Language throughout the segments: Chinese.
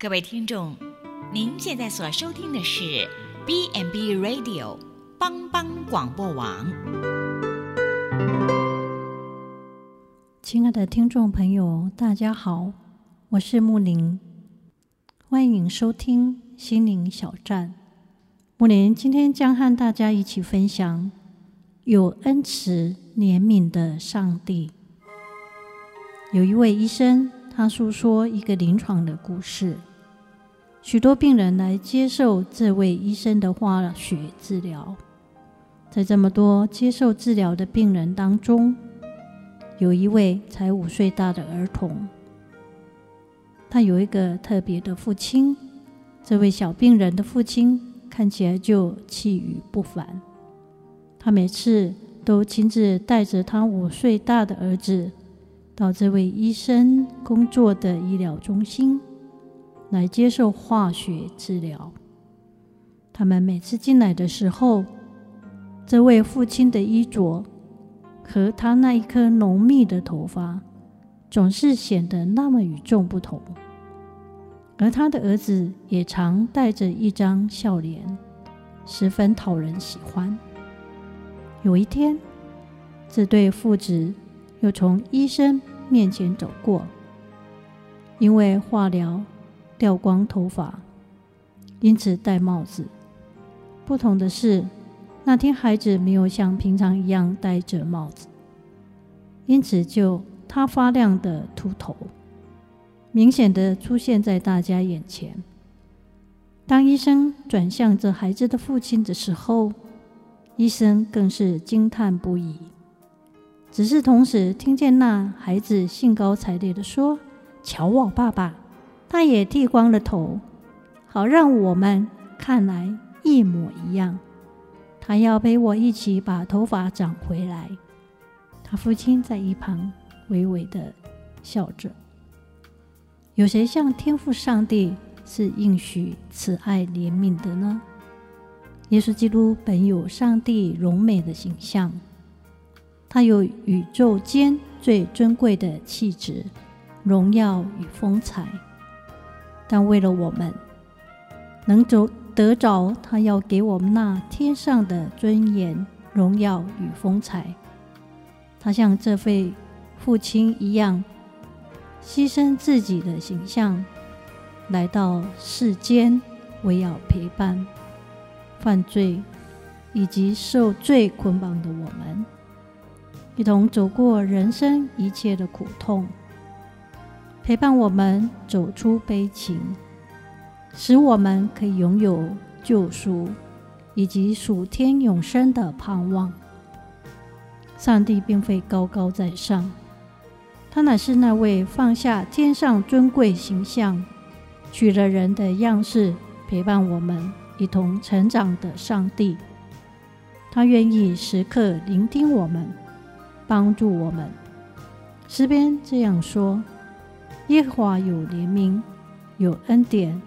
各位听众，您现在所收听的是 B&B Radio 帮帮广播网。亲爱的听众朋友，大家好，我是木林，欢迎收听心灵小站。木林今天将和大家一起分享有恩慈怜悯的上帝。有一位医生，他诉说一个临床的故事。许多病人来接受这位医生的化学治疗，在这么多接受治疗的病人当中，有一位才五岁大的儿童。他有一个特别的父亲，这位小病人的父亲看起来就气宇不凡。他每次都亲自带着他五岁大的儿子到这位医生工作的医疗中心。来接受化学治疗。他们每次进来的时候，这位父亲的衣着和他那一颗浓密的头发，总是显得那么与众不同。而他的儿子也常带着一张笑脸，十分讨人喜欢。有一天，这对父子又从医生面前走过，因为化疗。掉光头发，因此戴帽子。不同的是，那天孩子没有像平常一样戴着帽子，因此就他发亮的秃头，明显的出现在大家眼前。当医生转向这孩子的父亲的时候，医生更是惊叹不已。只是同时听见那孩子兴高采烈的说：“瞧我爸爸。”他也剃光了头，好让我们看来一模一样。他要陪我一起把头发长回来。他父亲在一旁微微的笑着。有谁像天父上帝是应许慈爱怜悯的呢？耶稣基督本有上帝荣美的形象，他有宇宙间最尊贵的气质、荣耀与风采。但为了我们能走得着他要给我们那天上的尊严、荣耀与风采，他像这位父亲一样，牺牲自己的形象，来到世间，为要陪伴犯罪以及受罪捆绑的我们，一同走过人生一切的苦痛。陪伴我们走出悲情，使我们可以拥有救赎以及属天永生的盼望。上帝并非高高在上，他乃是那位放下天上尊贵形象，取了人的样式，陪伴我们一同成长的上帝。他愿意时刻聆听我们，帮助我们。诗篇这样说。耶和华有怜悯，有恩典，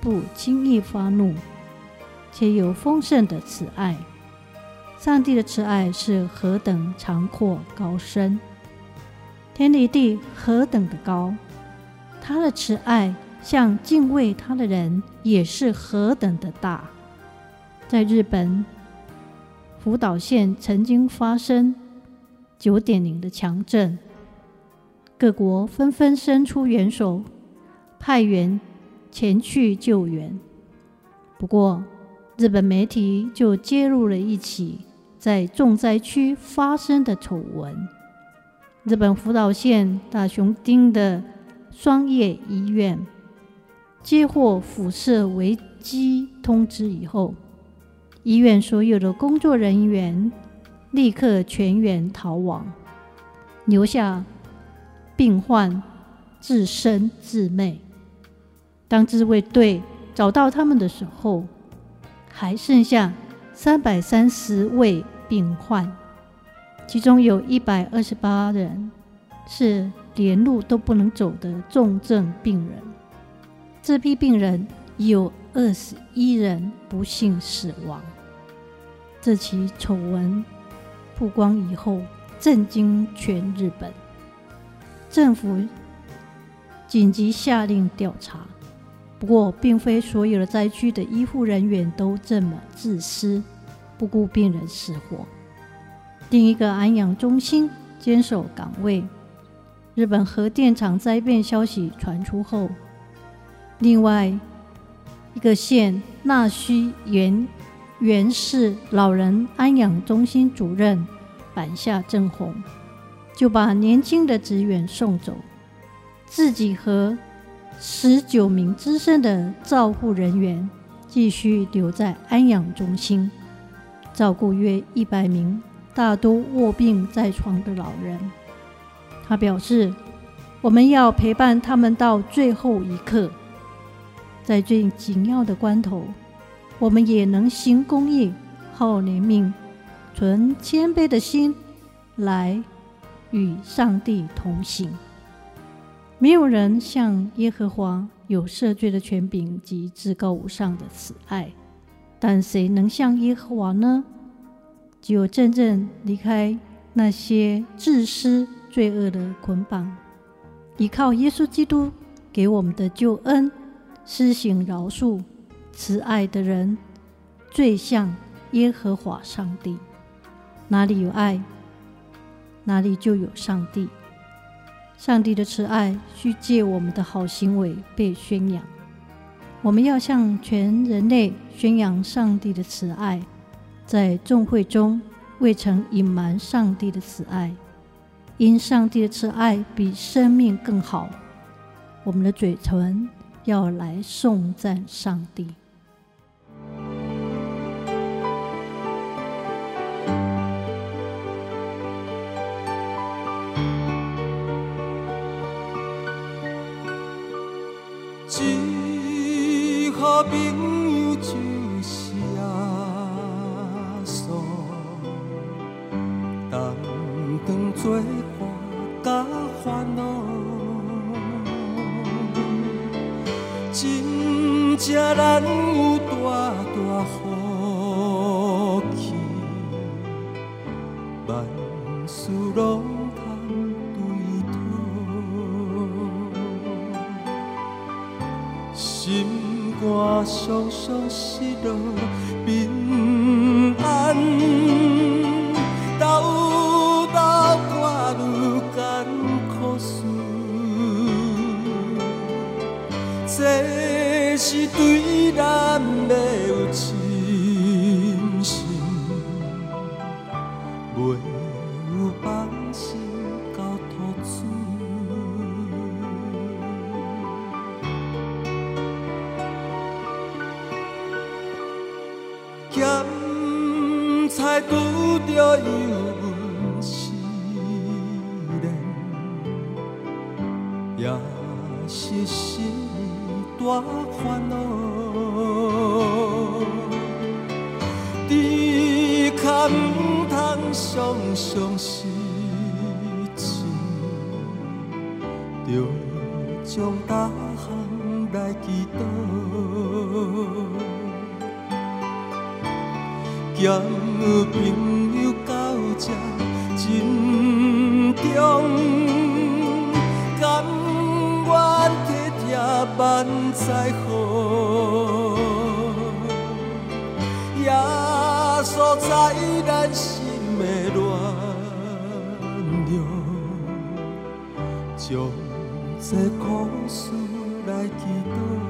不轻易发怒，且有丰盛的慈爱。上帝的慈爱是何等长阔高深，天离地何等的高，他的慈爱向敬畏他的人也是何等的大。在日本福岛县曾经发生九点零的强震。各国纷纷伸出援手，派员前去救援。不过，日本媒体就揭露了一起在重灾区发生的丑闻：日本福岛县大熊町的双叶医院接获辐射危机通知以后，医院所有的工作人员立刻全员逃亡，留下。病患自生自灭。当自卫队找到他们的时候，还剩下三百三十位病患，其中有一百二十八人是连路都不能走的重症病人。这批病人有二十一人不幸死亡。这起丑闻曝光以后，震惊全日本。政府紧急下令调查，不过，并非所有的灾区的医护人员都这么自私，不顾病人死活。另一个安养中心坚守岗位。日本核电厂灾变消息传出后，另外一个县那须原原市老人安养中心主任坂下正弘就把年轻的职员送走，自己和十九名资深的照护人员继续留在安养中心，照顾约一百名大多卧病在床的老人。他表示：“我们要陪伴他们到最后一刻，在最紧要的关头，我们也能行公义、好怜悯、存谦卑的心来与上帝同行。没有人像耶和华有赦罪的权柄及至高无上的慈爱，但谁能像耶和华呢？只有真正离开那些自私。”罪恶的捆绑，依靠耶稣基督给我们的救恩，施行饶恕、慈爱的人，最像耶和华上帝。哪里有爱，哪里就有上帝。上帝的慈爱需借我们的好行为被宣扬。我们要向全人类宣扬上帝的慈爱，在众会中未曾隐瞒上帝的慈爱。因上帝的慈爱比生命更好，我们的嘴唇要来颂赞上帝。好朋友就是耶稣，当当作。烦恼，真正难有大大福气，万事拢肝常常失落平安。是对咸菜拄着油温试炼，也是心。大烦恼，只可唔通常常失志，着将大项来祈祷，交朋友到这真重。万载好，耶稣在咱心的暖流，将这苦事来祈祷。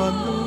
恼。